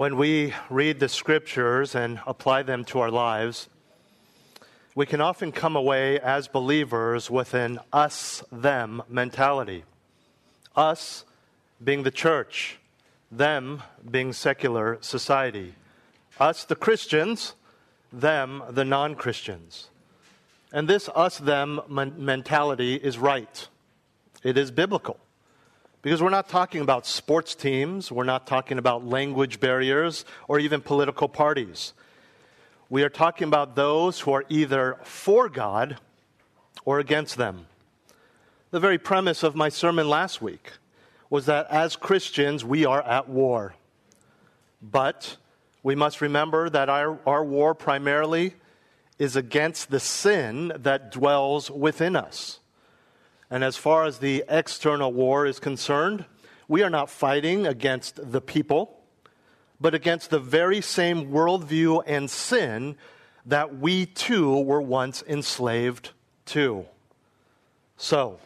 When we read the scriptures and apply them to our lives, we can often come away as believers with an us them mentality. Us being the church, them being secular society. Us, the Christians, them, the non Christians. And this us them mentality is right, it is biblical. Because we're not talking about sports teams, we're not talking about language barriers, or even political parties. We are talking about those who are either for God or against them. The very premise of my sermon last week was that as Christians, we are at war. But we must remember that our, our war primarily is against the sin that dwells within us. And as far as the external war is concerned, we are not fighting against the people, but against the very same worldview and sin that we too were once enslaved to. So,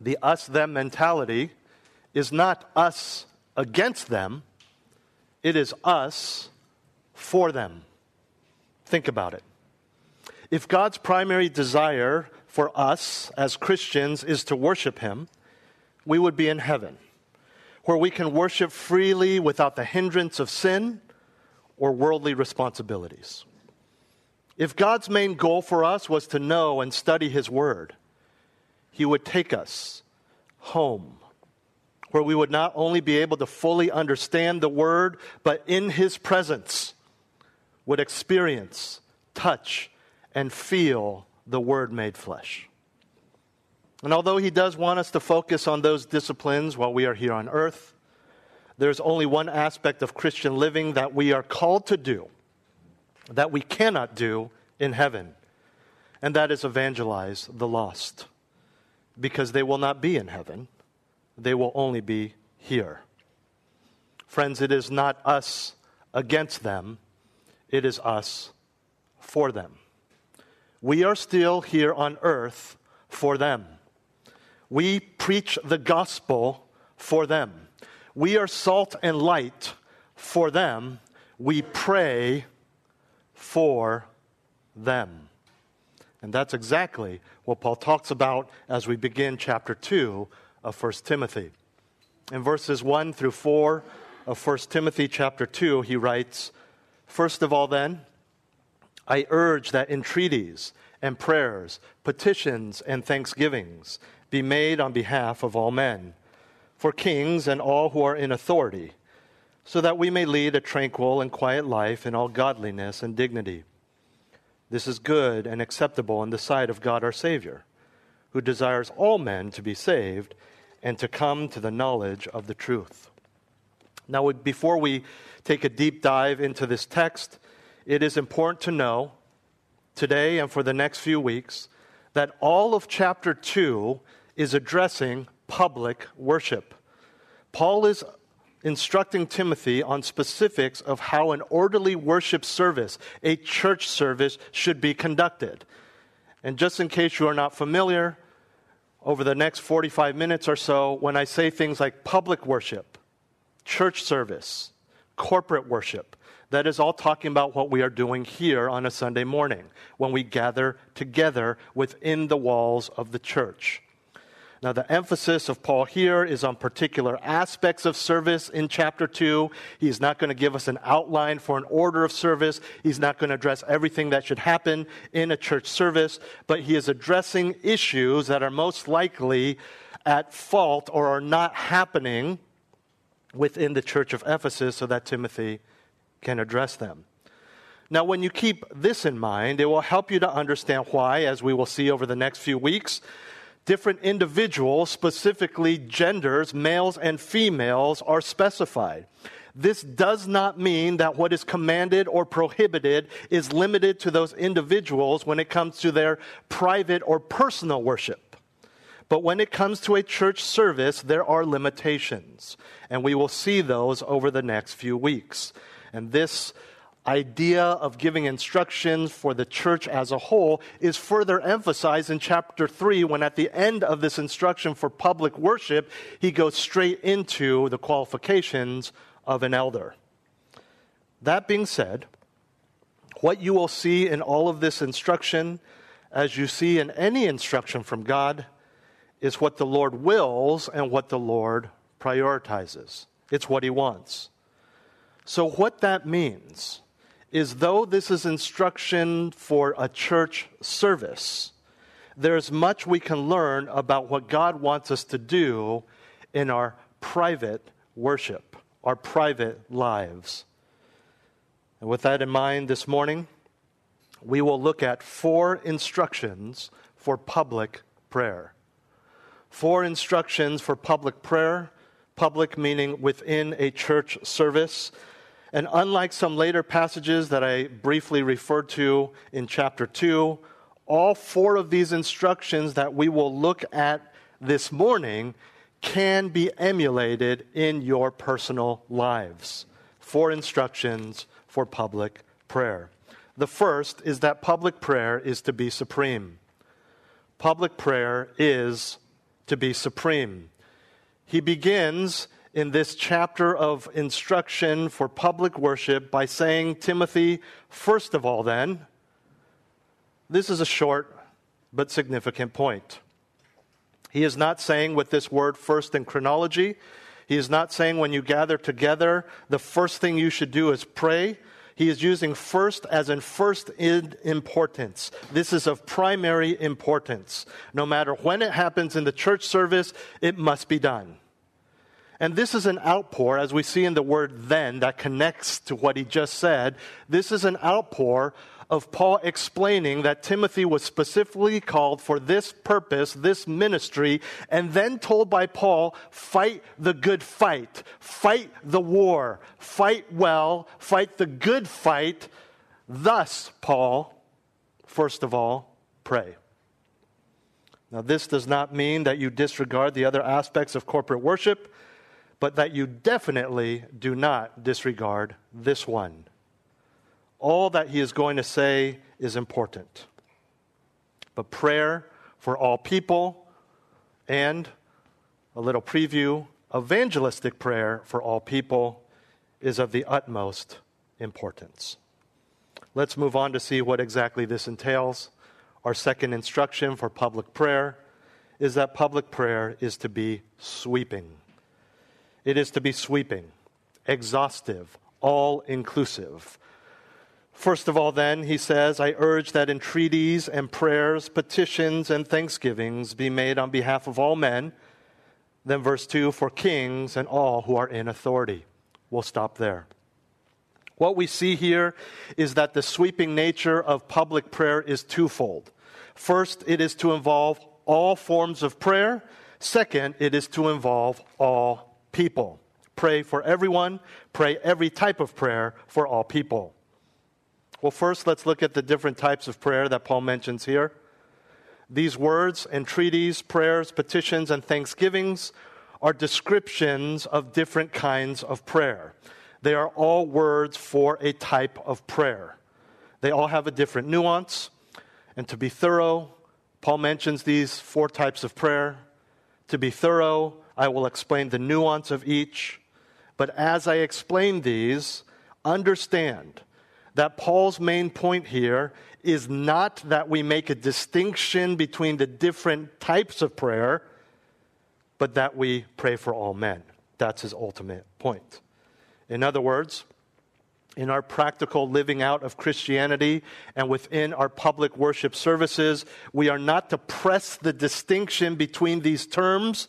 the us them mentality is not us against them, it is us for them. Think about it. If God's primary desire for us as Christians is to worship Him, we would be in heaven, where we can worship freely without the hindrance of sin or worldly responsibilities. If God's main goal for us was to know and study His Word, He would take us home, where we would not only be able to fully understand the Word, but in His presence would experience, touch, and feel the Word made flesh. And although He does want us to focus on those disciplines while we are here on earth, there's only one aspect of Christian living that we are called to do that we cannot do in heaven, and that is evangelize the lost. Because they will not be in heaven, they will only be here. Friends, it is not us against them, it is us for them. We are still here on earth for them. We preach the gospel for them. We are salt and light for them. We pray for them. And that's exactly what Paul talks about as we begin chapter 2 of 1 Timothy. In verses 1 through 4 of 1 Timothy chapter 2, he writes, First of all, then, I urge that entreaties and prayers, petitions and thanksgivings be made on behalf of all men, for kings and all who are in authority, so that we may lead a tranquil and quiet life in all godliness and dignity. This is good and acceptable in the sight of God our Savior, who desires all men to be saved and to come to the knowledge of the truth. Now, before we take a deep dive into this text, it is important to know today and for the next few weeks that all of chapter 2 is addressing public worship. Paul is instructing Timothy on specifics of how an orderly worship service, a church service, should be conducted. And just in case you are not familiar, over the next 45 minutes or so, when I say things like public worship, church service, corporate worship, that is all talking about what we are doing here on a Sunday morning when we gather together within the walls of the church. Now, the emphasis of Paul here is on particular aspects of service in chapter 2. He's not going to give us an outline for an order of service. He's not going to address everything that should happen in a church service, but he is addressing issues that are most likely at fault or are not happening within the church of Ephesus so that Timothy can address them. Now, when you keep this in mind, it will help you to understand why, as we will see over the next few weeks, Different individuals, specifically genders, males and females, are specified. This does not mean that what is commanded or prohibited is limited to those individuals when it comes to their private or personal worship. But when it comes to a church service, there are limitations, and we will see those over the next few weeks. And this idea of giving instructions for the church as a whole is further emphasized in chapter 3 when at the end of this instruction for public worship, he goes straight into the qualifications of an elder. That being said, what you will see in all of this instruction, as you see in any instruction from God, is what the Lord wills and what the Lord prioritizes. It's what He wants. So, what that means is though this is instruction for a church service, there's much we can learn about what God wants us to do in our private worship, our private lives. And with that in mind, this morning, we will look at four instructions for public prayer. Four instructions for public prayer, public meaning within a church service. And unlike some later passages that I briefly referred to in chapter 2, all four of these instructions that we will look at this morning can be emulated in your personal lives. Four instructions for public prayer. The first is that public prayer is to be supreme. Public prayer is to be supreme. He begins in this chapter of instruction for public worship by saying, Timothy, first of all, then, this is a short but significant point. He is not saying with this word first in chronology. He is not saying when you gather together, the first thing you should do is pray. He is using first as in first in importance. This is of primary importance. No matter when it happens in the church service, it must be done. And this is an outpour, as we see in the word then, that connects to what he just said. This is an outpour of Paul explaining that Timothy was specifically called for this purpose, this ministry, and then told by Paul, fight the good fight, fight the war, fight well, fight the good fight. Thus, Paul, first of all, pray. Now, this does not mean that you disregard the other aspects of corporate worship but that you definitely do not disregard this one. All that he is going to say is important. But prayer for all people and a little preview evangelistic prayer for all people is of the utmost importance. Let's move on to see what exactly this entails. Our second instruction for public prayer is that public prayer is to be sweeping. It is to be sweeping, exhaustive, all inclusive. First of all, then, he says, I urge that entreaties and prayers, petitions and thanksgivings be made on behalf of all men. Then, verse 2 for kings and all who are in authority. We'll stop there. What we see here is that the sweeping nature of public prayer is twofold. First, it is to involve all forms of prayer. Second, it is to involve all people. Pray for everyone, pray every type of prayer for all people. Well, first, let's look at the different types of prayer that Paul mentions here. These words, entreaties, prayers, petitions, and thanksgivings are descriptions of different kinds of prayer. They are all words for a type of prayer. They all have a different nuance. And to be thorough, Paul mentions these four types of prayer. To be thorough, I will explain the nuance of each. But as I explain these, understand that Paul's main point here is not that we make a distinction between the different types of prayer, but that we pray for all men. That's his ultimate point. In other words, in our practical living out of Christianity and within our public worship services, we are not to press the distinction between these terms,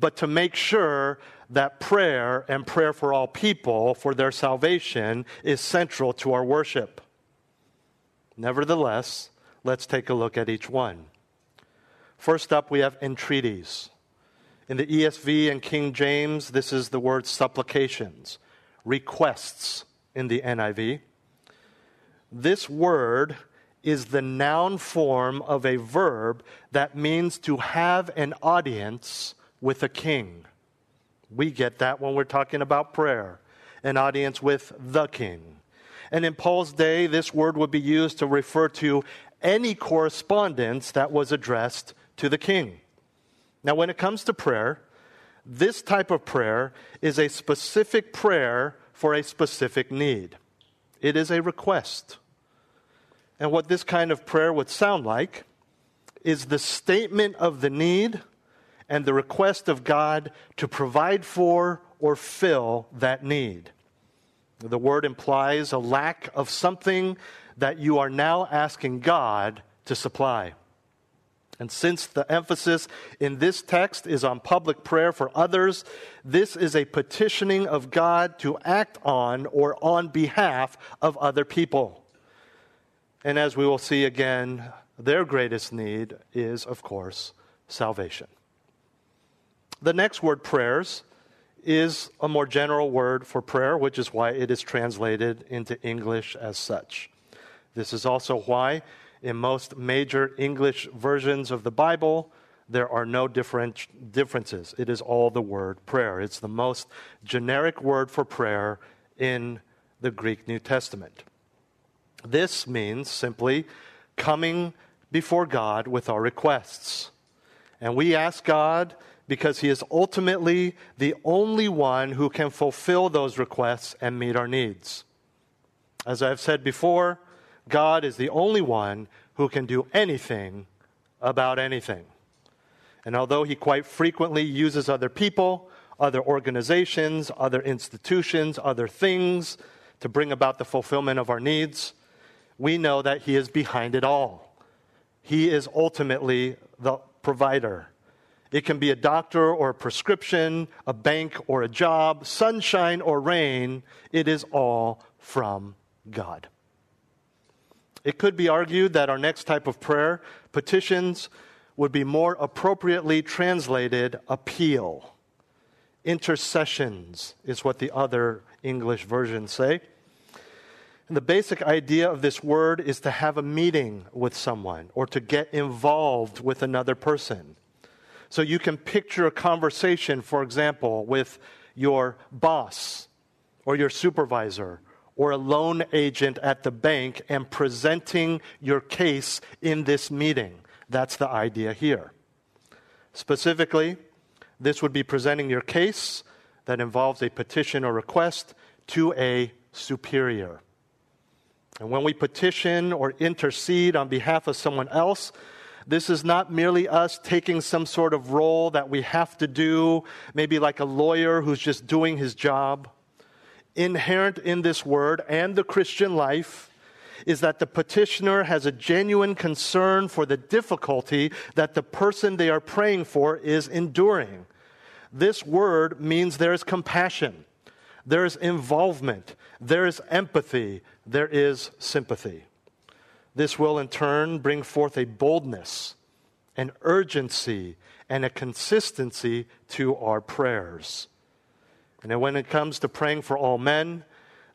but to make sure that prayer and prayer for all people for their salvation is central to our worship. Nevertheless, let's take a look at each one. First up, we have entreaties. In the ESV and King James, this is the word supplications, requests in the NIV. This word is the noun form of a verb that means to have an audience with a king. We get that when we're talking about prayer, an audience with the king. And in Paul's day, this word would be used to refer to any correspondence that was addressed to the king. Now, when it comes to prayer, this type of prayer is a specific prayer for a specific need. It is a request. And what this kind of prayer would sound like is the statement of the need and the request of God to provide for or fill that need. The word implies a lack of something that you are now asking God to supply. And since the emphasis in this text is on public prayer for others, this is a petitioning of God to act on or on behalf of other people. And as we will see again, their greatest need is, of course, salvation. The next word, prayers, is a more general word for prayer, which is why it is translated into English as such. This is also why, in most major English versions of the Bible, there are no different differences. It is all the word prayer. It's the most generic word for prayer in the Greek New Testament. This means simply coming before God with our requests. And we ask God because He is ultimately the only one who can fulfill those requests and meet our needs. As I've said before, God is the only one who can do anything about anything. And although He quite frequently uses other people, other organizations, other institutions, other things to bring about the fulfillment of our needs, we know that He is behind it all. He is ultimately the provider. It can be a doctor or a prescription, a bank or a job, sunshine or rain. It is all from God. It could be argued that our next type of prayer, petitions, would be more appropriately translated appeal. Intercessions is what the other English versions say. And the basic idea of this word is to have a meeting with someone or to get involved with another person. So you can picture a conversation, for example, with your boss or your supervisor or a loan agent at the bank and presenting your case in this meeting. That's the idea here. Specifically, this would be presenting your case that involves a petition or request to a superior. And when we petition or intercede on behalf of someone else, this is not merely us taking some sort of role that we have to do, maybe like a lawyer who's just doing his job. Inherent in this word and the Christian life is that the petitioner has a genuine concern for the difficulty that the person they are praying for is enduring. This word means there is compassion, there is involvement, there is empathy, there is sympathy. This will in turn bring forth a boldness, an urgency, and a consistency to our prayers. And when it comes to praying for all men,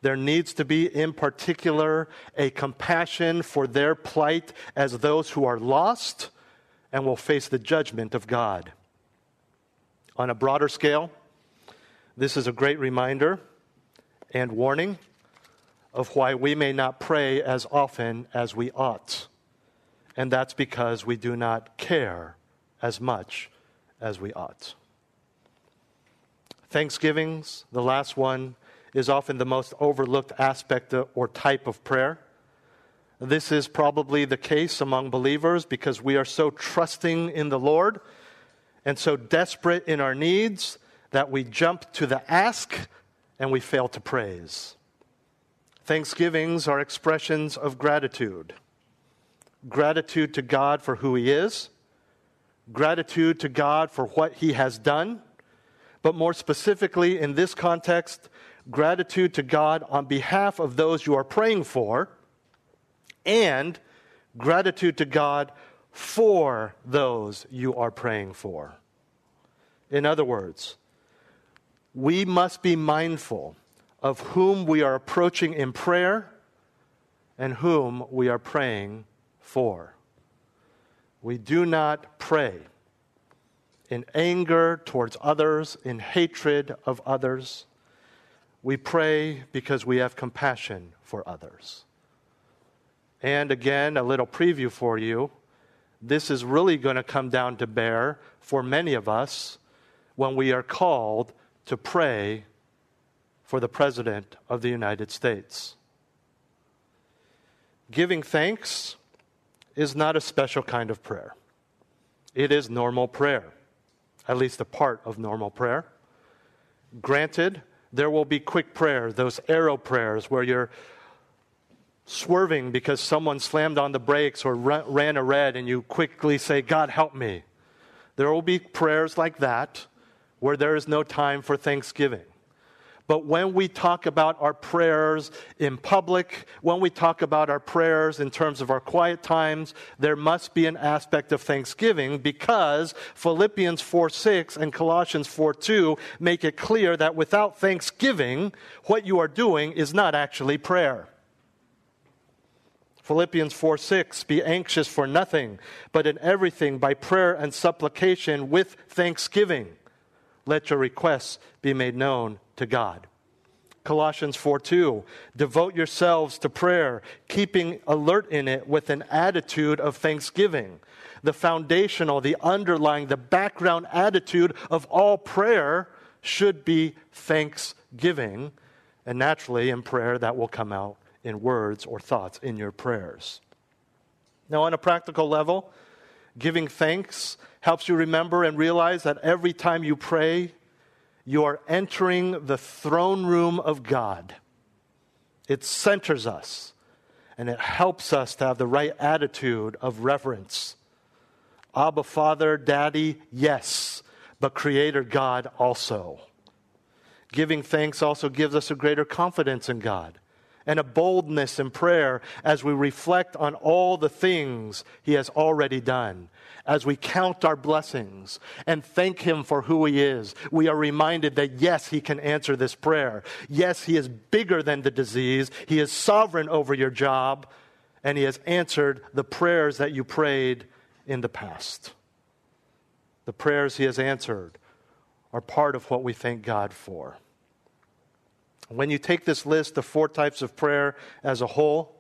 there needs to be, in particular, a compassion for their plight as those who are lost and will face the judgment of God. On a broader scale, this is a great reminder and warning of why we may not pray as often as we ought. And that's because we do not care as much as we ought. Thanksgivings, the last one, is often the most overlooked aspect or type of prayer. This is probably the case among believers because we are so trusting in the Lord and so desperate in our needs that we jump to the ask and we fail to praise. Thanksgivings are expressions of gratitude. Gratitude to God for who He is, gratitude to God for what He has done, but more specifically in this context, gratitude to God on behalf of those you are praying for, and gratitude to God for those you are praying for. In other words, we must be mindful of whom we are approaching in prayer and whom we are praying for. We do not pray in anger towards others, in hatred of others. We pray because we have compassion for others. And again, a little preview for you. This is really going to come down to bear for many of us when we are called to pray for the President of the United States. Giving thanks is not a special kind of prayer, it is normal prayer, at least a part of normal prayer. Granted, there will be quick prayer, those arrow prayers where you're swerving because someone slammed on the brakes or ran a red and you quickly say, God, help me. There will be prayers like that where there is no time for thanksgiving. But when we talk about our prayers in public, when we talk about our prayers in terms of our quiet times, there must be an aspect of thanksgiving because Philippians 4 6 and Colossians 4 2 make it clear that without thanksgiving, what you are doing is not actually prayer. Philippians 4 6, be anxious for nothing, but in everything by prayer and supplication with thanksgiving let your requests be made known to God. Colossians 4 2, devote yourselves to prayer, keeping alert in it with an attitude of thanksgiving. The foundational, the underlying, the background attitude of all prayer should be thanksgiving. And naturally, in prayer, that will come out in words or thoughts in your prayers. Now, on a practical level, giving thanks helps you remember and realize that every time you pray, you are entering the throne room of God. It centers us and it helps us to have the right attitude of reverence. Abba, Father, Daddy, yes, but Creator God also. Giving thanks also gives us a greater confidence in God and a boldness in prayer as we reflect on all the things He has already done as we count our blessings and thank Him for who He is, we are reminded that yes, He can answer this prayer. Yes, He is bigger than the disease, He is sovereign over your job, and He has answered the prayers that you prayed in the past. The prayers He has answered are part of what we thank God for. When you take this list of four types of prayer as a whole,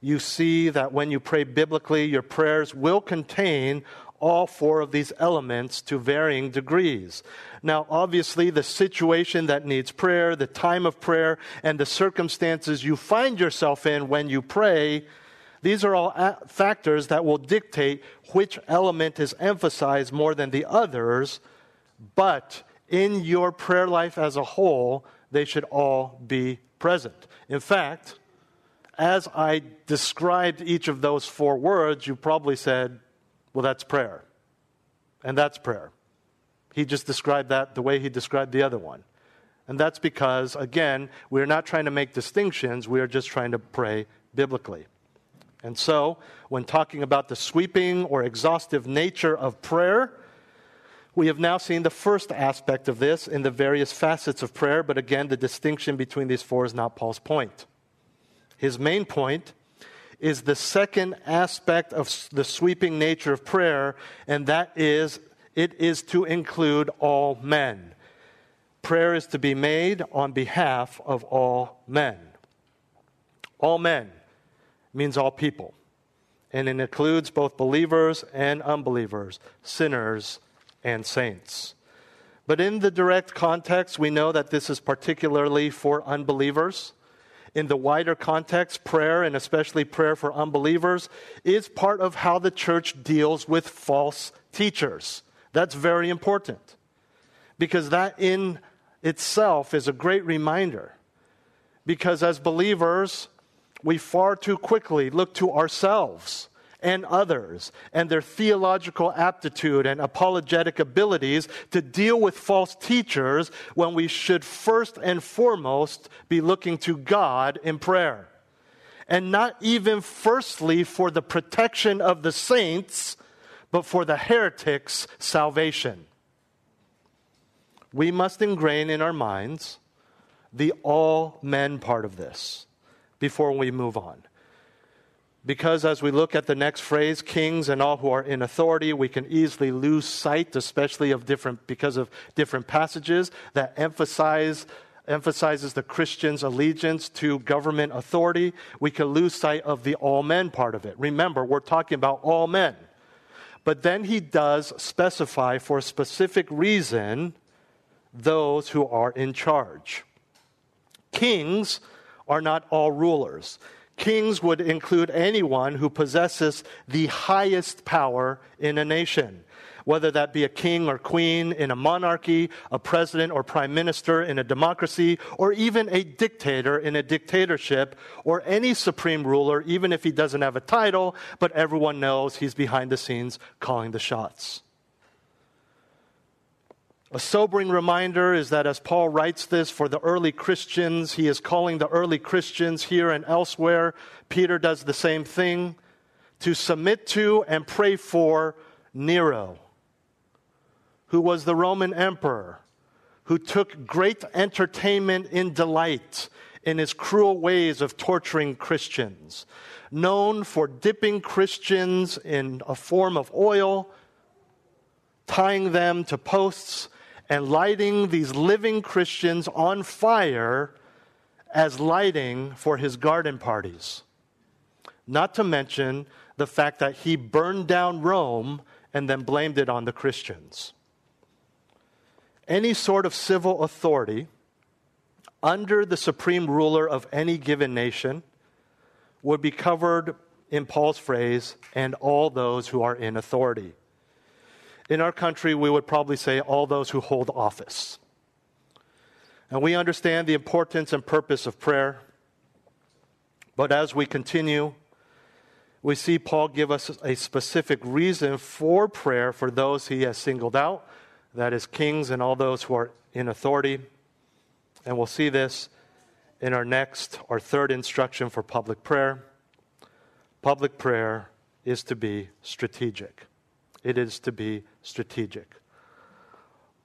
you see that when you pray biblically, your prayers will contain all four of these elements to varying degrees. Now, obviously, the situation that needs prayer, the time of prayer, and the circumstances you find yourself in when you pray, these are all factors that will dictate which element is emphasized more than the others. But in your prayer life as a whole, they should all be present. In fact, as I described each of those four words, you probably said, well, that's prayer. And that's prayer. He just described that the way he described the other one. And that's because, again, we're not trying to make distinctions, we are just trying to pray biblically. And so, when talking about the sweeping or exhaustive nature of prayer, we have now seen the first aspect of this in the various facets of prayer, but again, the distinction between these four is not Paul's point. His main point is the second aspect of the sweeping nature of prayer, and that is it is to include all men. Prayer is to be made on behalf of all men. All men means all people, and it includes both believers and unbelievers, sinners and saints. But in the direct context, we know that this is particularly for unbelievers in the wider context, prayer, and especially prayer for unbelievers, is part of how the church deals with false teachers. That's very important because that in itself is a great reminder. Because as believers, we far too quickly look to ourselves and others and their theological aptitude and apologetic abilities to deal with false teachers when we should first and foremost be looking to God in prayer. and not even firstly for the protection of the saints, but for the heretics' salvation. We must ingrain in our minds the all men part of this before we move on. Because as we look at the next phrase, kings and all who are in authority, we can easily lose sight, especially of different, because of different passages that emphasize emphasizes the Christian's allegiance to government authority, we can lose sight of the all men part of it. Remember, we're talking about all men. But then he does specify for a specific reason those who are in charge. Kings are not all rulers. Kings would include anyone who possesses the highest power in a nation, whether that be a king or queen in a monarchy, a president or prime minister in a democracy, or even a dictator in a dictatorship, or any supreme ruler, even if he doesn't have a title, but everyone knows he's behind the scenes calling the shots. A sobering reminder is that as Paul writes this for the early Christians, he is calling the early Christians here and elsewhere. Peter does the same thing to submit to and pray for Nero, who was the Roman emperor, who took great entertainment in delight in his cruel ways of torturing Christians, known for dipping Christians in a form of oil, tying them to posts and lighting these living Christians on fire as lighting for his garden parties. Not to mention the fact that he burned down Rome and then blamed it on the Christians. Any sort of civil authority under the supreme ruler of any given nation would be covered in Paul's phrase, and all those who are in authority. In our country, we would probably say all those who hold office. And we understand the importance and purpose of prayer. But as we continue, we see Paul give us a specific reason for prayer for those he has singled out that is, kings and all those who are in authority. And we'll see this in our next or third instruction for public prayer. Public prayer is to be strategic it is to be strategic.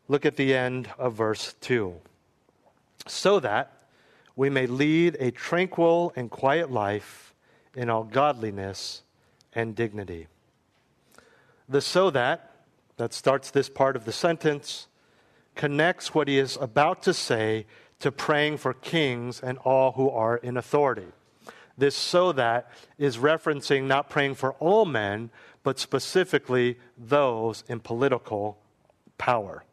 Look at the end of verse 2. So that we may lead a tranquil and quiet life in all godliness and dignity. The so that, that starts this part of the sentence, connects what he is about to say to praying for kings and all who are in authority. This so that is referencing not praying for all men, but specifically those in political power.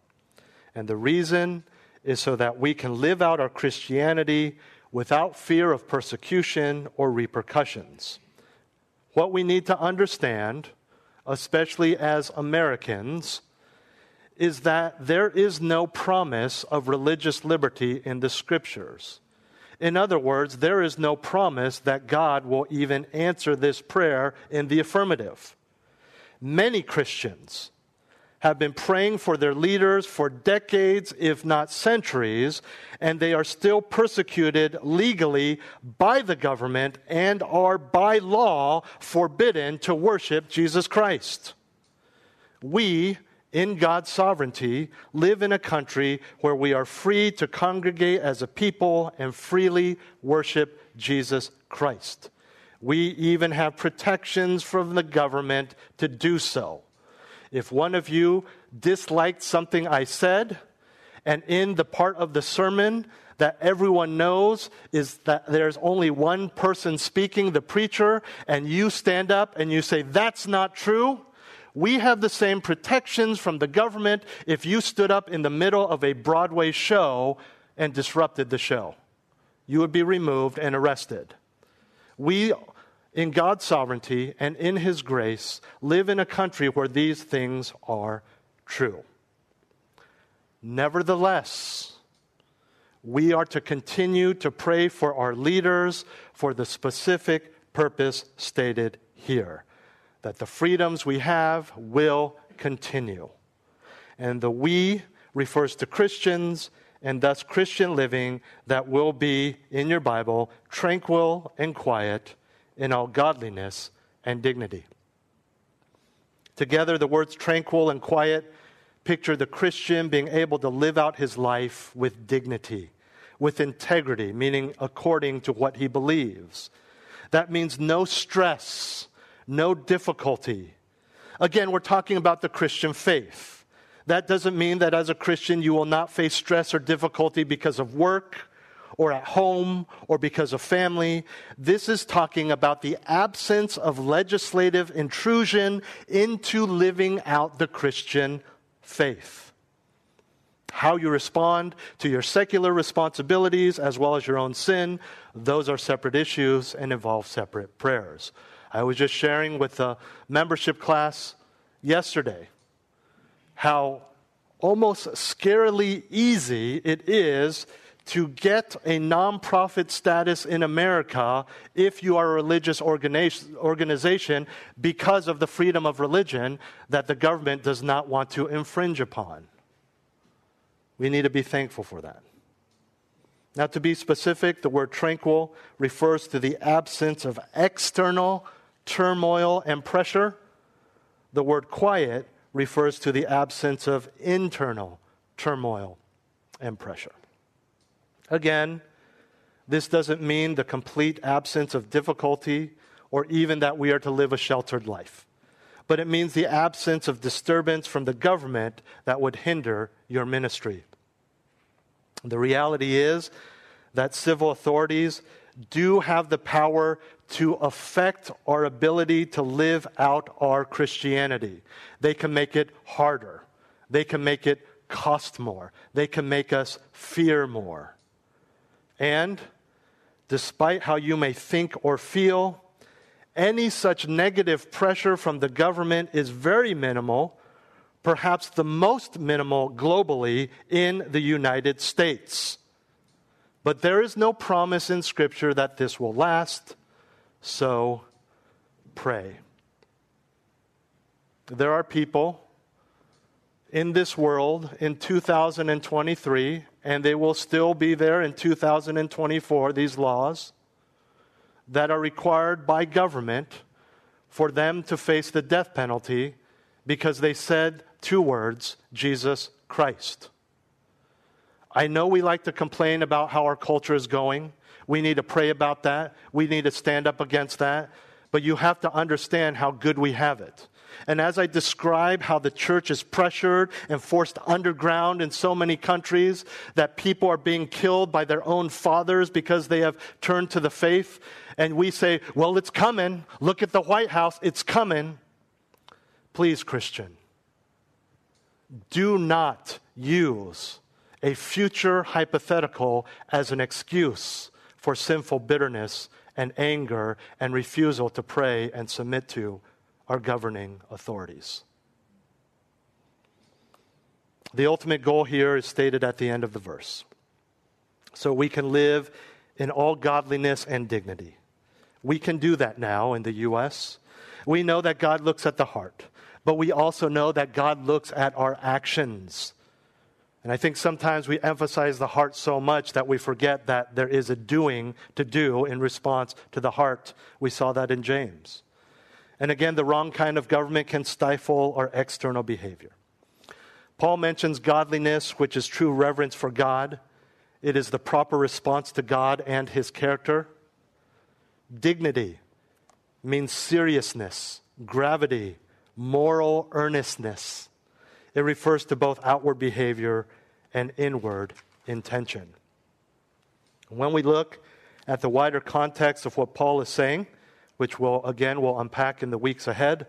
And the reason is so that we can live out our Christianity without fear of persecution or repercussions. What we need to understand, especially as Americans, is that there is no promise of religious liberty in the scriptures. In other words, there is no promise that God will even answer this prayer in the affirmative. Many Christians have been praying for their leaders for decades, if not centuries, and they are still persecuted legally by the government and are by law forbidden to worship Jesus Christ. We, in God's sovereignty, live in a country where we are free to congregate as a people and freely worship Jesus Christ. We even have protections from the government to do so. If one of you disliked something I said, and in the part of the sermon that everyone knows is that there's only one person speaking, the preacher, and you stand up and you say, That's not true. We have the same protections from the government if you stood up in the middle of a Broadway show and disrupted the show. You would be removed and arrested. We in God's sovereignty and in His grace, live in a country where these things are true. Nevertheless, we are to continue to pray for our leaders for the specific purpose stated here that the freedoms we have will continue. And the we refers to Christians and thus Christian living that will be in your Bible tranquil and quiet in all godliness and dignity. Together, the words tranquil and quiet picture the Christian being able to live out his life with dignity, with integrity, meaning according to what he believes. That means no stress, no difficulty. Again, we're talking about the Christian faith. That doesn't mean that as a Christian you will not face stress or difficulty because of work or at home or because of family. This is talking about the absence of legislative intrusion into living out the Christian faith. How you respond to your secular responsibilities as well as your own sin, those are separate issues and involve separate prayers. I was just sharing with the membership class yesterday how almost scarily easy it is to get a nonprofit status in America if you are a religious organization because of the freedom of religion that the government does not want to infringe upon. We need to be thankful for that. Now, to be specific, the word tranquil refers to the absence of external turmoil and pressure. The word quiet refers to the absence of internal turmoil and pressure. Again, this doesn't mean the complete absence of difficulty or even that we are to live a sheltered life, but it means the absence of disturbance from the government that would hinder your ministry. The reality is that civil authorities do have the power to affect our ability to live out our Christianity. They can make it harder, they can make it cost more, they can make us fear more. And despite how you may think or feel, any such negative pressure from the government is very minimal, perhaps the most minimal globally in the United States. But there is no promise in Scripture that this will last, so pray. There are people in this world in 2023 and they will still be there in 2024, these laws that are required by government for them to face the death penalty because they said two words Jesus Christ. I know we like to complain about how our culture is going. We need to pray about that. We need to stand up against that. But you have to understand how good we have it. And as I describe how the church is pressured and forced underground in so many countries, that people are being killed by their own fathers because they have turned to the faith, and we say, well, it's coming. Look at the White House, it's coming. Please, Christian, do not use a future hypothetical as an excuse for sinful bitterness and anger and refusal to pray and submit to our governing authorities. The ultimate goal here is stated at the end of the verse. So we can live in all godliness and dignity. We can do that now in the U.S. We know that God looks at the heart, but we also know that God looks at our actions. And I think sometimes we emphasize the heart so much that we forget that there is a doing to do in response to the heart. We saw that in James. And again, the wrong kind of government can stifle our external behavior. Paul mentions godliness, which is true reverence for God. It is the proper response to God and his character. Dignity means seriousness, gravity, moral earnestness. It refers to both outward behavior and inward intention. When we look at the wider context of what Paul is saying, which we'll again we'll unpack in the weeks ahead,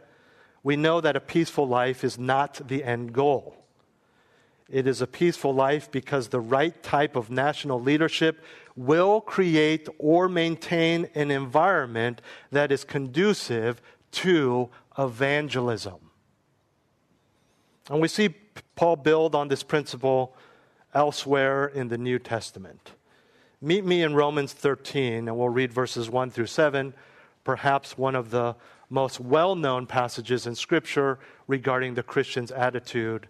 we know that a peaceful life is not the end goal. It is a peaceful life because the right type of national leadership will create or maintain an environment that is conducive to evangelism. And we see Paul build on this principle elsewhere in the New Testament. Meet me in Romans 13, and we'll read verses 1 through 7 perhaps one of the most well known passages in Scripture regarding the Christian's attitude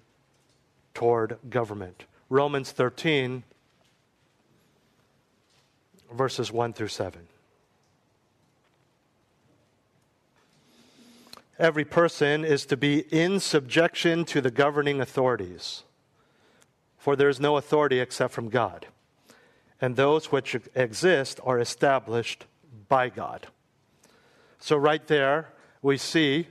toward government. Romans 13, verses 1 through 7. every person is to be in subjection to the governing authorities. For there is no authority except from God, and those which exist are established by God. So, right there, we see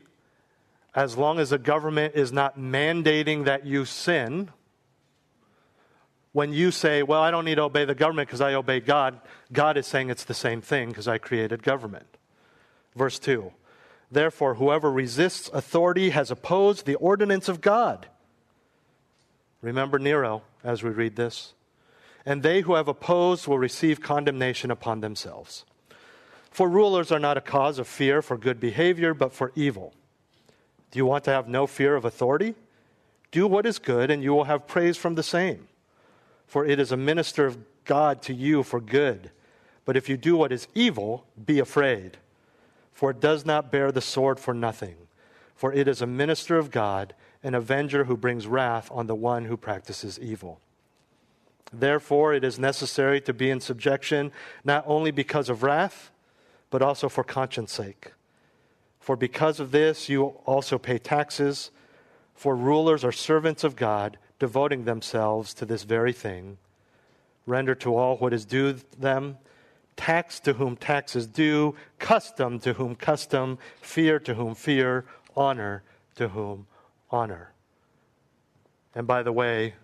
as long as the government is not mandating that you sin, when you say, Well, I don't need to obey the government because I obey God, God is saying it's the same thing because I created government. Verse 2 Therefore, whoever resists authority has opposed the ordinance of God. Remember Nero as we read this. And they who have opposed will receive condemnation upon themselves. For rulers are not a cause of fear for good behavior, but for evil. Do you want to have no fear of authority? Do what is good, and you will have praise from the same. For it is a minister of God to you for good. But if you do what is evil, be afraid. For it does not bear the sword for nothing. For it is a minister of God, an avenger who brings wrath on the one who practices evil. Therefore, it is necessary to be in subjection, not only because of wrath, but also for conscience sake. For because of this, you also pay taxes, for rulers are servants of God, devoting themselves to this very thing. Render to all what is due them tax to whom tax is due, custom to whom custom, fear to whom fear, honor to whom honor. And by the way,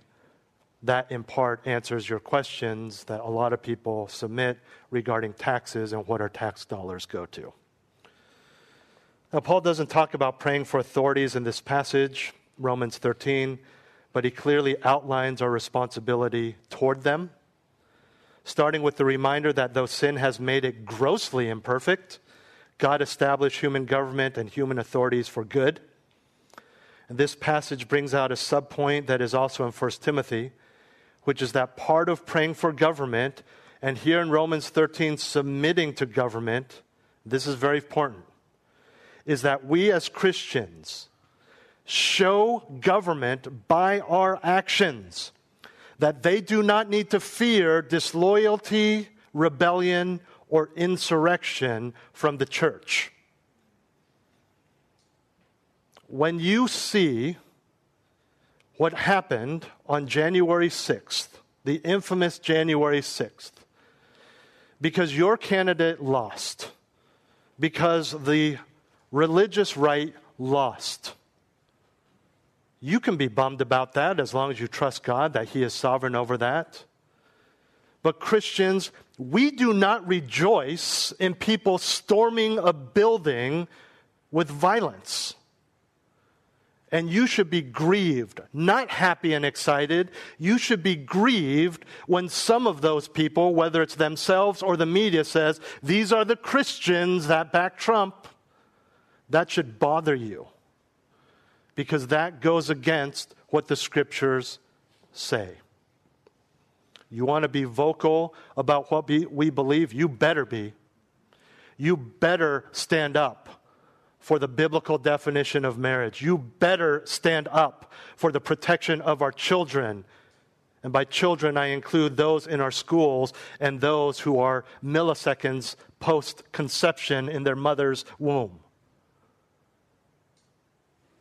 that in part answers your questions that a lot of people submit regarding taxes and what our tax dollars go to. Now, Paul doesn't talk about praying for authorities in this passage, Romans 13, but he clearly outlines our responsibility toward them, starting with the reminder that though sin has made it grossly imperfect, God established human government and human authorities for good. And this passage brings out a subpoint that is also in 1 Timothy which is that part of praying for government, and here in Romans 13, submitting to government, this is very important, is that we as Christians show government by our actions that they do not need to fear disloyalty, rebellion, or insurrection from the church. When you see what happened on January 6th, the infamous January 6th, because your candidate lost, because the religious right lost. You can be bummed about that as long as you trust God that He is sovereign over that. But Christians, we do not rejoice in people storming a building with violence. And you should be grieved, not happy and excited. You should be grieved when some of those people, whether it's themselves or the media, says, These are the Christians that back Trump. That should bother you because that goes against what the scriptures say. You want to be vocal about what we believe? You better be. You better stand up for the biblical definition of marriage. You better stand up for the protection of our children. And by children, I include those in our schools and those who are milliseconds post conception in their mother's womb.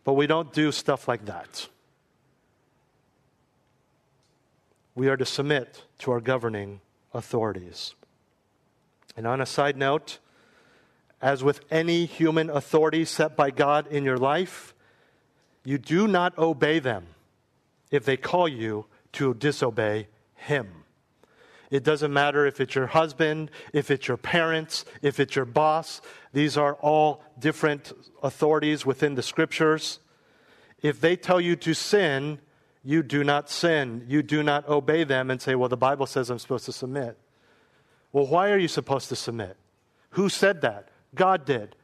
But we don't do stuff like that. We are to submit to our governing authorities. And on a side note, as with any human authority set by God in your life, you do not obey them if they call you to disobey Him. It doesn't matter if it's your husband, if it's your parents, if it's your boss. These are all different authorities within the scriptures. If they tell you to sin, you do not sin. You do not obey them and say, Well, the Bible says I'm supposed to submit. Well, why are you supposed to submit? Who said that? God did.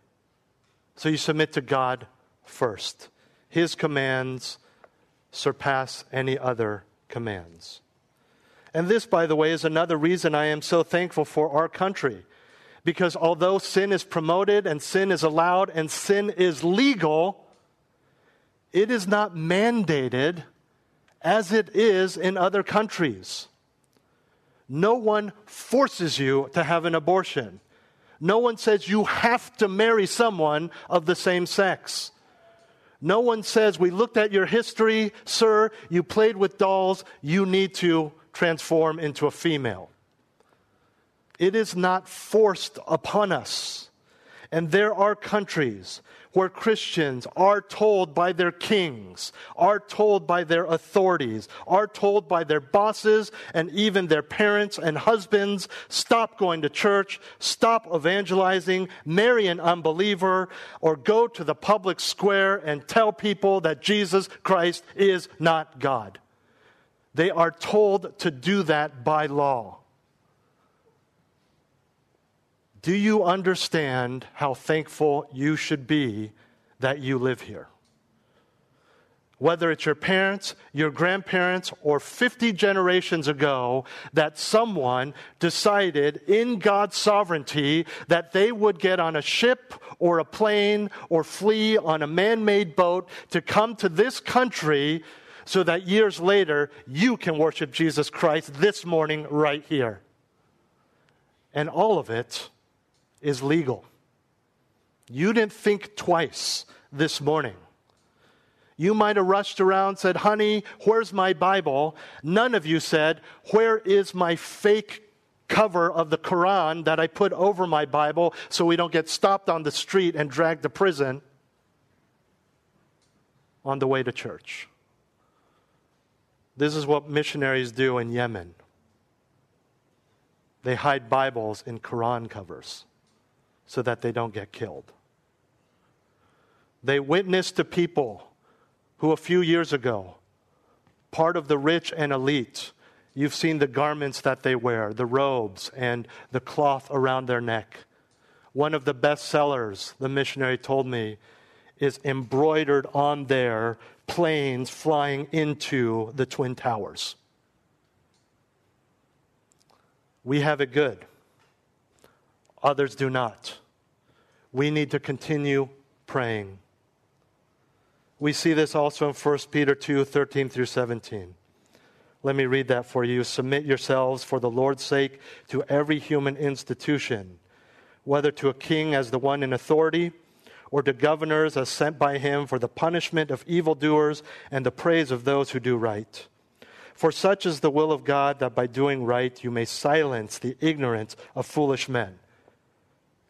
So you submit to God first. His commands surpass any other commands. And this, by the way, is another reason I am so thankful for our country. Because although sin is promoted and sin is allowed and sin is legal, it is not mandated as it is in other countries. No one forces you to have an abortion. No one says you have to marry someone of the same sex. No one says, We looked at your history, sir, you played with dolls, you need to transform into a female. It is not forced upon us. And there are countries where Christians are told by their kings, are told by their authorities, are told by their bosses and even their parents and husbands, stop going to church, stop evangelizing, marry an unbeliever, or go to the public square and tell people that Jesus Christ is not God. They are told to do that by law. Do you understand how thankful you should be that you live here? Whether it's your parents, your grandparents, or 50 generations ago, that someone decided in God's sovereignty that they would get on a ship or a plane or flee on a man made boat to come to this country so that years later you can worship Jesus Christ this morning right here. And all of it is legal. You didn't think twice this morning. You might have rushed around said, "Honey, where's my Bible?" None of you said, "Where is my fake cover of the Quran that I put over my Bible so we don't get stopped on the street and dragged to prison on the way to church?" This is what missionaries do in Yemen. They hide Bibles in Quran covers so that they don't get killed. They witness to people who a few years ago, part of the rich and elite, you've seen the garments that they wear, the robes and the cloth around their neck. One of the best sellers, the missionary told me, is embroidered on their planes flying into the Twin Towers. We have it good others do not. We need to continue praying. We see this also in 1 Peter 2 13 through 17. Let me read that for you. Submit yourselves for the Lord's sake to every human institution, whether to a king as the one in authority, or to governors as sent by him for the punishment of evildoers and the praise of those who do right. For such is the will of God that by doing right you may silence the ignorance of foolish men.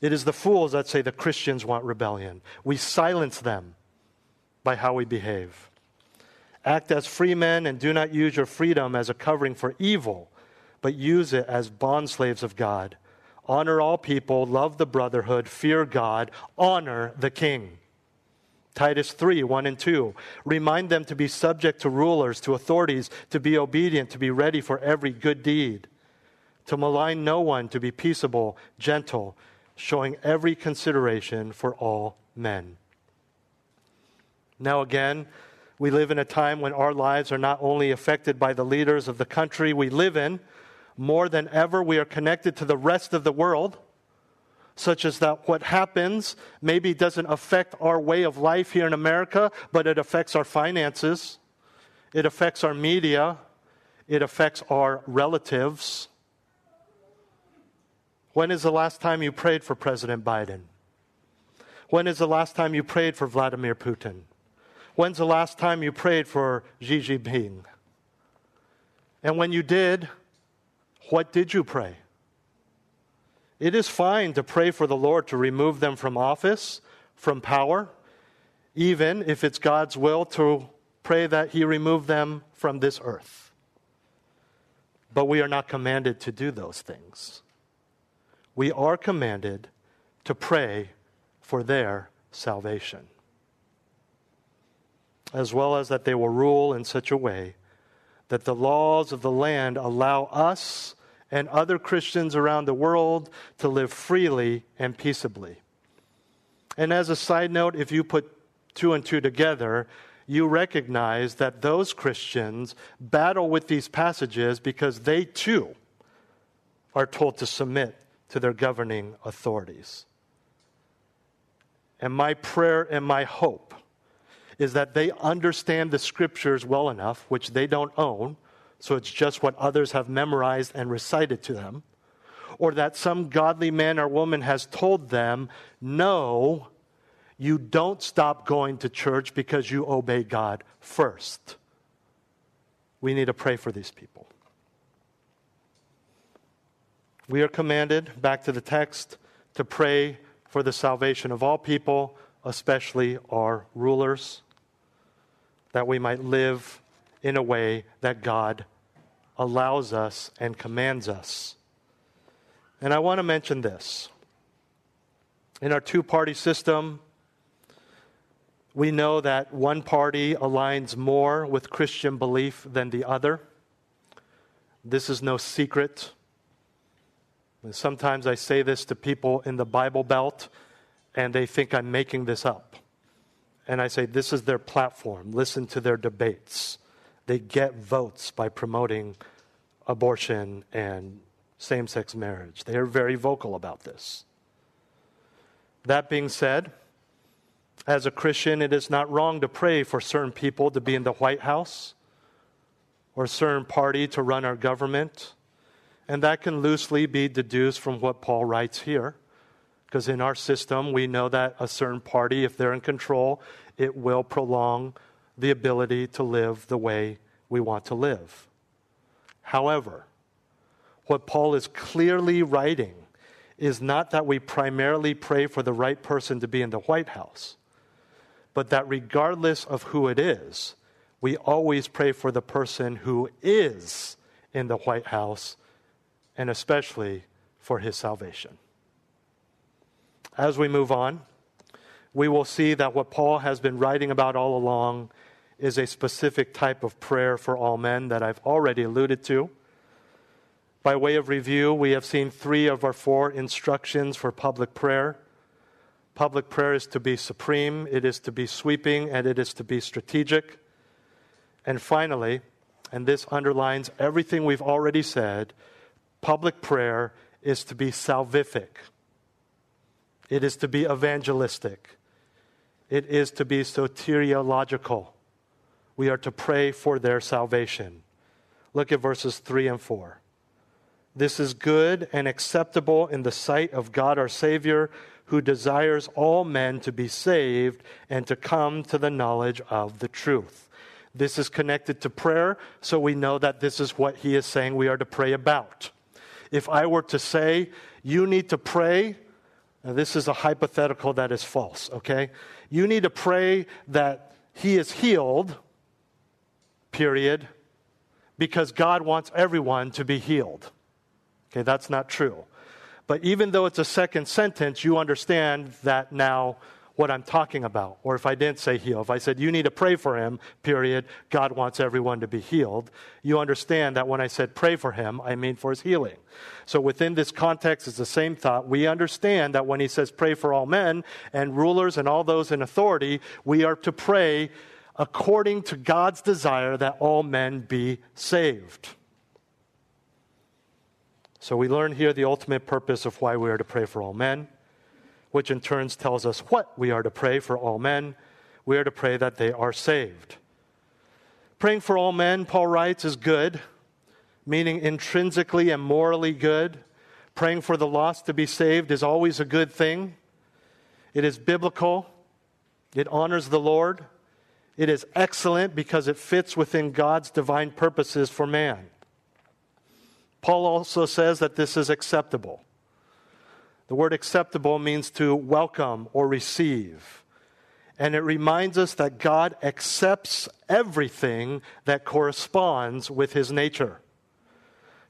It is the fools that say the Christians want rebellion. We silence them by how we behave. Act as free men and do not use your freedom as a covering for evil, but use it as bondslaves of God. Honor all people, love the brotherhood, fear God, honor the king. Titus 3 1 and 2. Remind them to be subject to rulers, to authorities, to be obedient, to be ready for every good deed, to malign no one, to be peaceable, gentle showing every consideration for all men. Now, again, we live in a time when our lives are not only affected by the leaders of the country we live in, more than ever, we are connected to the rest of the world, such as that what happens maybe doesn't affect our way of life here in America, but it affects our finances, it affects our media, it affects our relatives. When is the last time you prayed for President Biden? When is the last time you prayed for Vladimir Putin? When's the last time you prayed for Xi Jinping? And when you did, what did you pray? It is fine to pray for the Lord to remove them from office, from power, even if it's God's will to pray that He remove them from this earth. But we are not commanded to do those things we are commanded to pray for their salvation, as well as that they will rule in such a way that the laws of the land allow us and other Christians around the world to live freely and peaceably. And as a side note, if you put two and two together, you recognize that those Christians battle with these passages because they too are told to submit to their governing authorities. And my prayer and my hope is that they understand the scriptures well enough, which they don't own, so it's just what others have memorized and recited to them, or that some godly man or woman has told them, no, you don't stop going to church because you obey God first. We need to pray for these people. We are commanded, back to the text, to pray for the salvation of all people, especially our rulers, that we might live in a way that God allows us and commands us. And I want to mention this. In our two party system, we know that one party aligns more with Christian belief than the other. This is no secret. Sometimes I say this to people in the Bible Belt, and they think I'm making this up. And I say, this is their platform. Listen to their debates. They get votes by promoting abortion and same sex marriage. They are very vocal about this. That being said, as a Christian, it is not wrong to pray for certain people to be in the White House or a certain party to run our government. And that can loosely be deduced from what Paul writes here. Because in our system, we know that a certain party, if they're in control, it will prolong the ability to live the way we want to live. However, what Paul is clearly writing is not that we primarily pray for the right person to be in the White House, but that regardless of who it is, we always pray for the person who is in the White House, and especially for his salvation. As we move on, we will see that what Paul has been writing about all along is a specific type of prayer for all men that I've already alluded to. By way of review, we have seen three of our four instructions for public prayer. Public prayer is to be supreme, it is to be sweeping, and it is to be strategic. And finally, and this underlines everything we've already said, public prayer is to be salvific. It is to be evangelistic. It is to be soteriological. We are to pray for their salvation. Look at verses 3 and 4. This is good and acceptable in the sight of God our Savior, who desires all men to be saved and to come to the knowledge of the truth. This is connected to prayer, so we know that this is what he is saying we are to pray about. If I were to say, you need to pray, this is a hypothetical that is false, okay? You need to pray that he is healed, period, because God wants everyone to be healed. Okay, that's not true. But even though it's a second sentence, you understand that now what I'm talking about. Or if I didn't say heal, if I said you need to pray for him, period, God wants everyone to be healed, you understand that when I said pray for him, I mean for his healing. So within this context, it's the same thought. We understand that when he says pray for all men and rulers and all those in authority, we are to pray according to God's desire that all men be saved. So we learn here the ultimate purpose of why we are to pray for all men, which in turn tells us what we are to pray for all men. We are to pray that they are saved. Praying for all men, Paul writes, is good, meaning intrinsically and morally good. Praying for the lost to be saved is always a good thing. It is biblical, it honors the Lord, it is excellent because it fits within God's divine purposes for man. Paul also says that this is acceptable. The word acceptable means to welcome or receive. And it reminds us that God accepts everything that corresponds with his nature.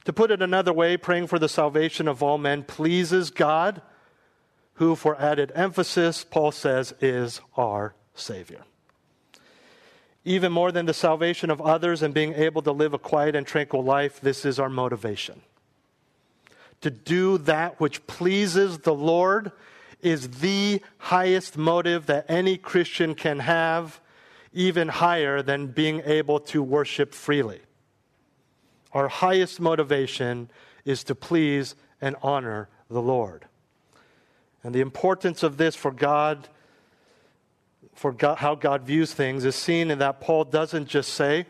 To put it another way, praying for the salvation of all men pleases God, who, for added emphasis, Paul says, is our Savior even more than the salvation of others and being able to live a quiet and tranquil life, this is our motivation. To do that which pleases the Lord is the highest motive that any Christian can have, even higher than being able to worship freely. Our highest motivation is to please and honor the Lord. And the importance of this for God for God, how God views things is seen in that Paul doesn't just say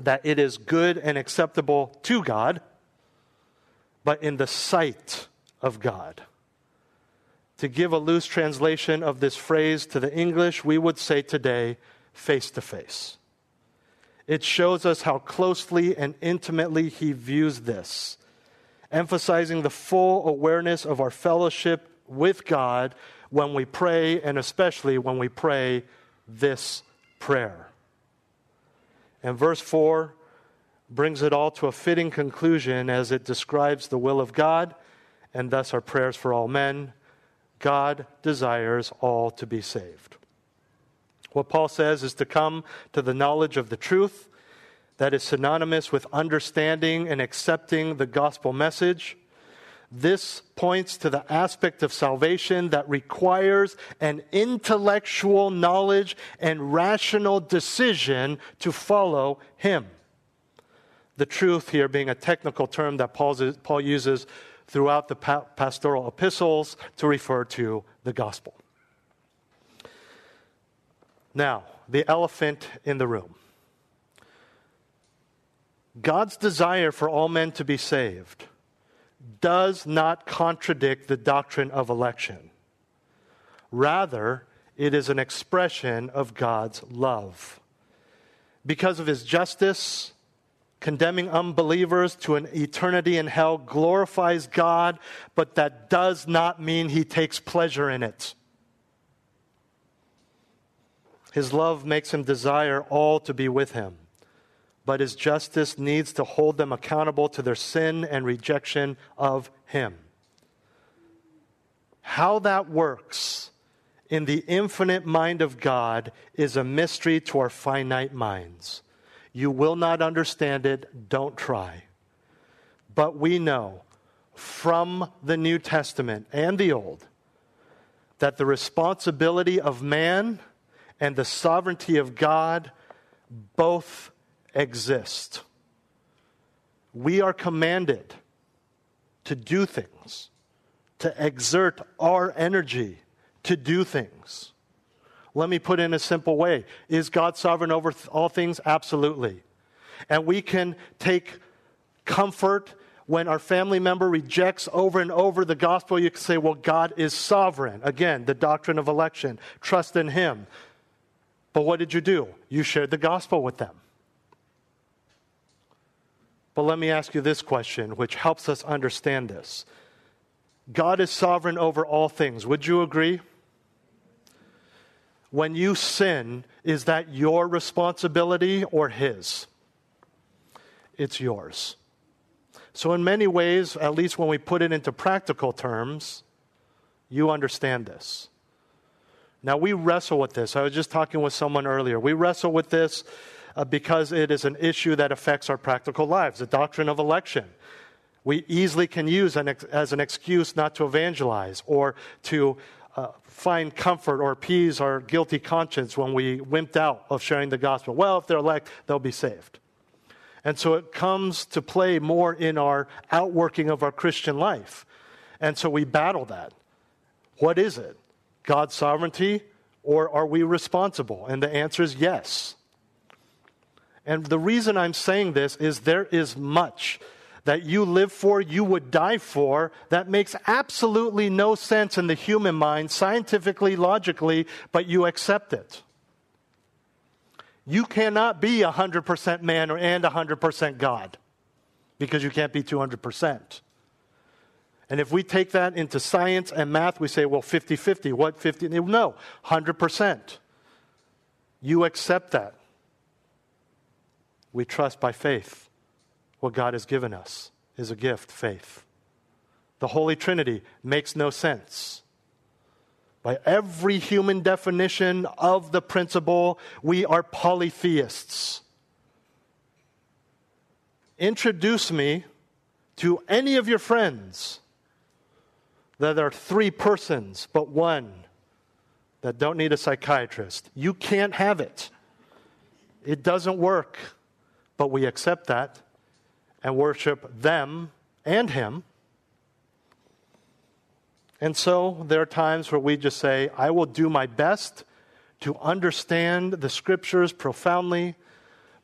that it is good and acceptable to God, but in the sight of God. To give a loose translation of this phrase to the English, we would say today, face to face. It shows us how closely and intimately he views this, emphasizing the full awareness of our fellowship with God when we pray, and especially when we pray this prayer. And verse 4 brings it all to a fitting conclusion as it describes the will of God and thus our prayers for all men. God desires all to be saved. What Paul says is to come to the knowledge of the truth that is synonymous with understanding and accepting the gospel message. This points to the aspect of salvation that requires an intellectual knowledge and rational decision to follow Him. The truth here being a technical term that Paul uses throughout the pastoral epistles to refer to the gospel. Now, the elephant in the room. God's desire for all men to be saved does not contradict the doctrine of election. Rather, it is an expression of God's love. Because of his justice, condemning unbelievers to an eternity in hell glorifies God, but that does not mean he takes pleasure in it. His love makes him desire all to be with him but his justice needs to hold them accountable to their sin and rejection of him. How that works in the infinite mind of God is a mystery to our finite minds. You will not understand it, don't try. But we know from the New Testament and the Old that the responsibility of man and the sovereignty of God both exist. We are commanded to do things, to exert our energy to do things. Let me put in a simple way Is God sovereign over all things? Absolutely. And we can take comfort when our family member rejects over and over the gospel. You can say, Well, God is sovereign. Again, the doctrine of election. Trust in Him. But what did you do? You shared the gospel with them. But let me ask you this question, which helps us understand this God is sovereign over all things. Would you agree? When you sin, is that your responsibility or His? It's yours. So, in many ways, at least when we put it into practical terms, you understand this. Now, we wrestle with this. I was just talking with someone earlier. We wrestle with this uh, because it is an issue that affects our practical lives, the doctrine of election. We easily can use an ex- as an excuse not to evangelize or to uh, find comfort or appease our guilty conscience when we wimped out of sharing the gospel. Well, if they're elect, they'll be saved. And so it comes to play more in our outworking of our Christian life. And so we battle that. What is it? God's sovereignty or are we responsible? And the answer is yes. And the reason I'm saying this is there is much that you live for, you would die for, that makes absolutely no sense in the human mind, scientifically, logically, but you accept it. You cannot be 100% man and 100% God because you can't be 200%. And if we take that into science and math, we say, well, 50 50. What 50? No, 100%. You accept that. We trust by faith what God has given us is a gift, faith. The Holy Trinity makes no sense. By every human definition of the principle, we are polytheists. Introduce me to any of your friends that are three persons but one that don't need a psychiatrist. You can't have it. It doesn't work but we accept that and worship them and Him. And so there are times where we just say, I will do my best to understand the scriptures profoundly,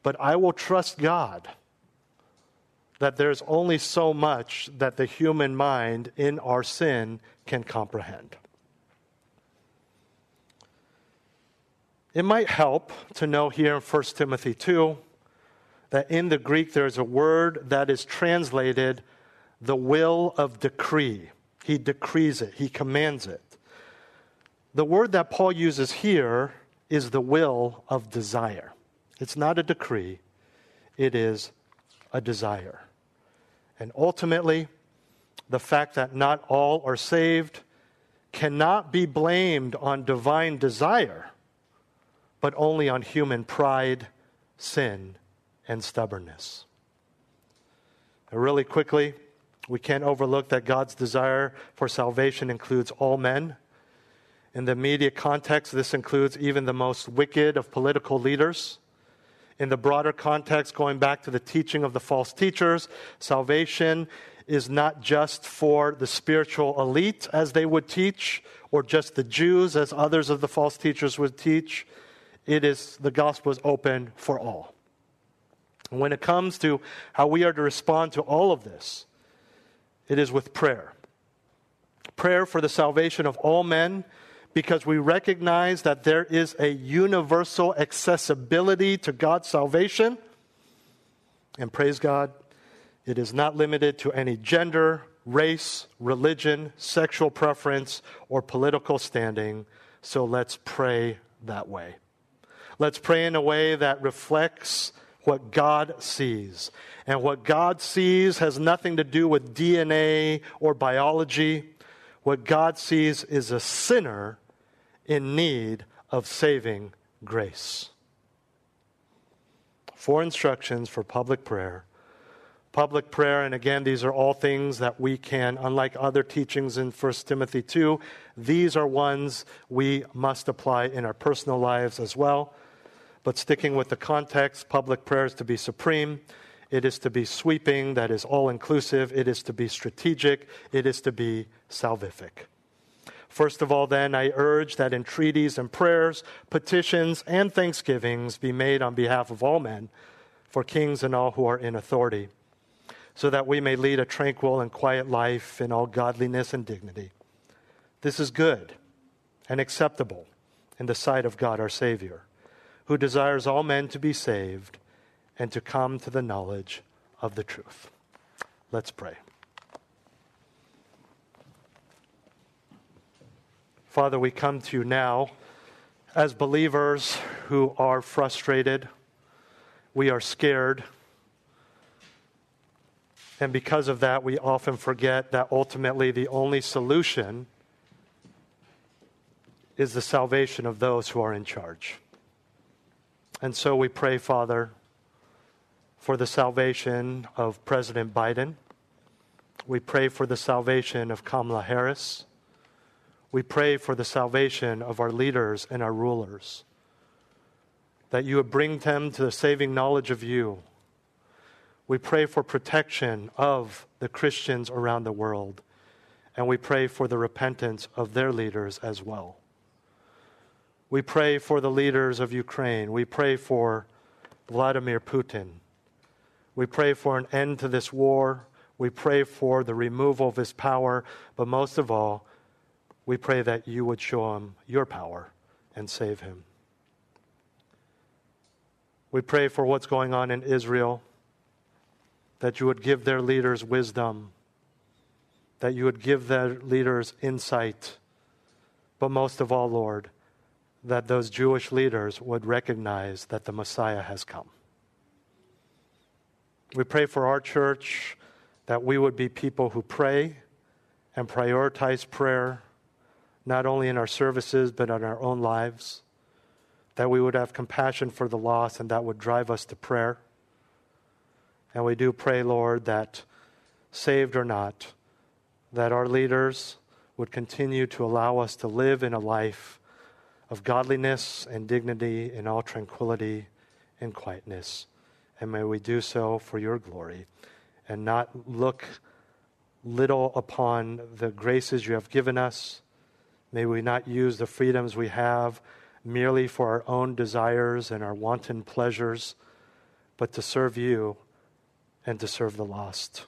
but I will trust God that there's only so much that the human mind in our sin can comprehend. It might help to know here in 1 Timothy 2 that in the Greek there's a word that is translated the will of decree. He decrees it, he commands it. The word that Paul uses here is the will of desire. It's not a decree, it is a desire. And ultimately, the fact that not all are saved cannot be blamed on divine desire, but only on human pride, sin, and stubbornness. And really quickly, we can't overlook that God's desire for salvation includes all men. In the immediate context, this includes even the most wicked of political leaders in the broader context, going back to the teaching of the false teachers, salvation is not just for the spiritual elite, as they would teach, or just the Jews, as others of the false teachers would teach. It is the gospel is open for all. When it comes to how we are to respond to all of this, it is with prayer. Prayer for the salvation of all men because we recognize that there is a universal accessibility to God's salvation. And praise God, it is not limited to any gender, race, religion, sexual preference, or political standing. So let's pray that way. Let's pray in a way that reflects what God sees. And what God sees has nothing to do with DNA or biology. What God sees is a sinner in need of saving grace. Four instructions for public prayer. Public prayer, and again, these are all things that we can, unlike other teachings in 1 Timothy 2, these are ones we must apply in our personal lives as well. But sticking with the context, public prayer is to be supreme. It is to be sweeping, that is all inclusive. It is to be strategic. It is to be salvific. First of all, then, I urge that entreaties and prayers, petitions, and thanksgivings be made on behalf of all men, for kings and all who are in authority, so that we may lead a tranquil and quiet life in all godliness and dignity. This is good and acceptable in the sight of God our Savior, who desires all men to be saved and to come to the knowledge of the truth. Let's pray. Father, we come to you now as believers who are frustrated. We are scared. And because of that, we often forget that ultimately the only solution is the salvation of those who are in charge. And so we pray, Father, for the salvation of President Biden. We pray for the salvation of Kamala Harris. We pray for the salvation of our leaders and our rulers, that you would bring them to the saving knowledge of you. We pray for protection of the Christians around the world, and we pray for the repentance of their leaders as well. We pray for the leaders of Ukraine. We pray for Vladimir Putin. We pray for an end to this war. We pray for the removal of his power. But most of all, we pray that you would show him your power and save him. We pray for what's going on in Israel, that you would give their leaders wisdom, that you would give their leaders insight, but most of all, Lord, that those Jewish leaders would recognize that the Messiah has come. We pray for our church that we would be people who pray and prioritize prayer, not only in our services, but in our own lives. That we would have compassion for the lost and that would drive us to prayer. And we do pray, Lord, that saved or not, that our leaders would continue to allow us to live in a life of godliness and dignity in all tranquility and quietness and may we do so for your glory and not look little upon the graces you have given us. May we not use the freedoms we have merely for our own desires and our wanton pleasures, but to serve you and to serve the lost.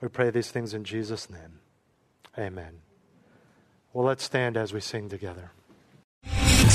We pray these things in Jesus' name. Amen. Well, let's stand as we sing together.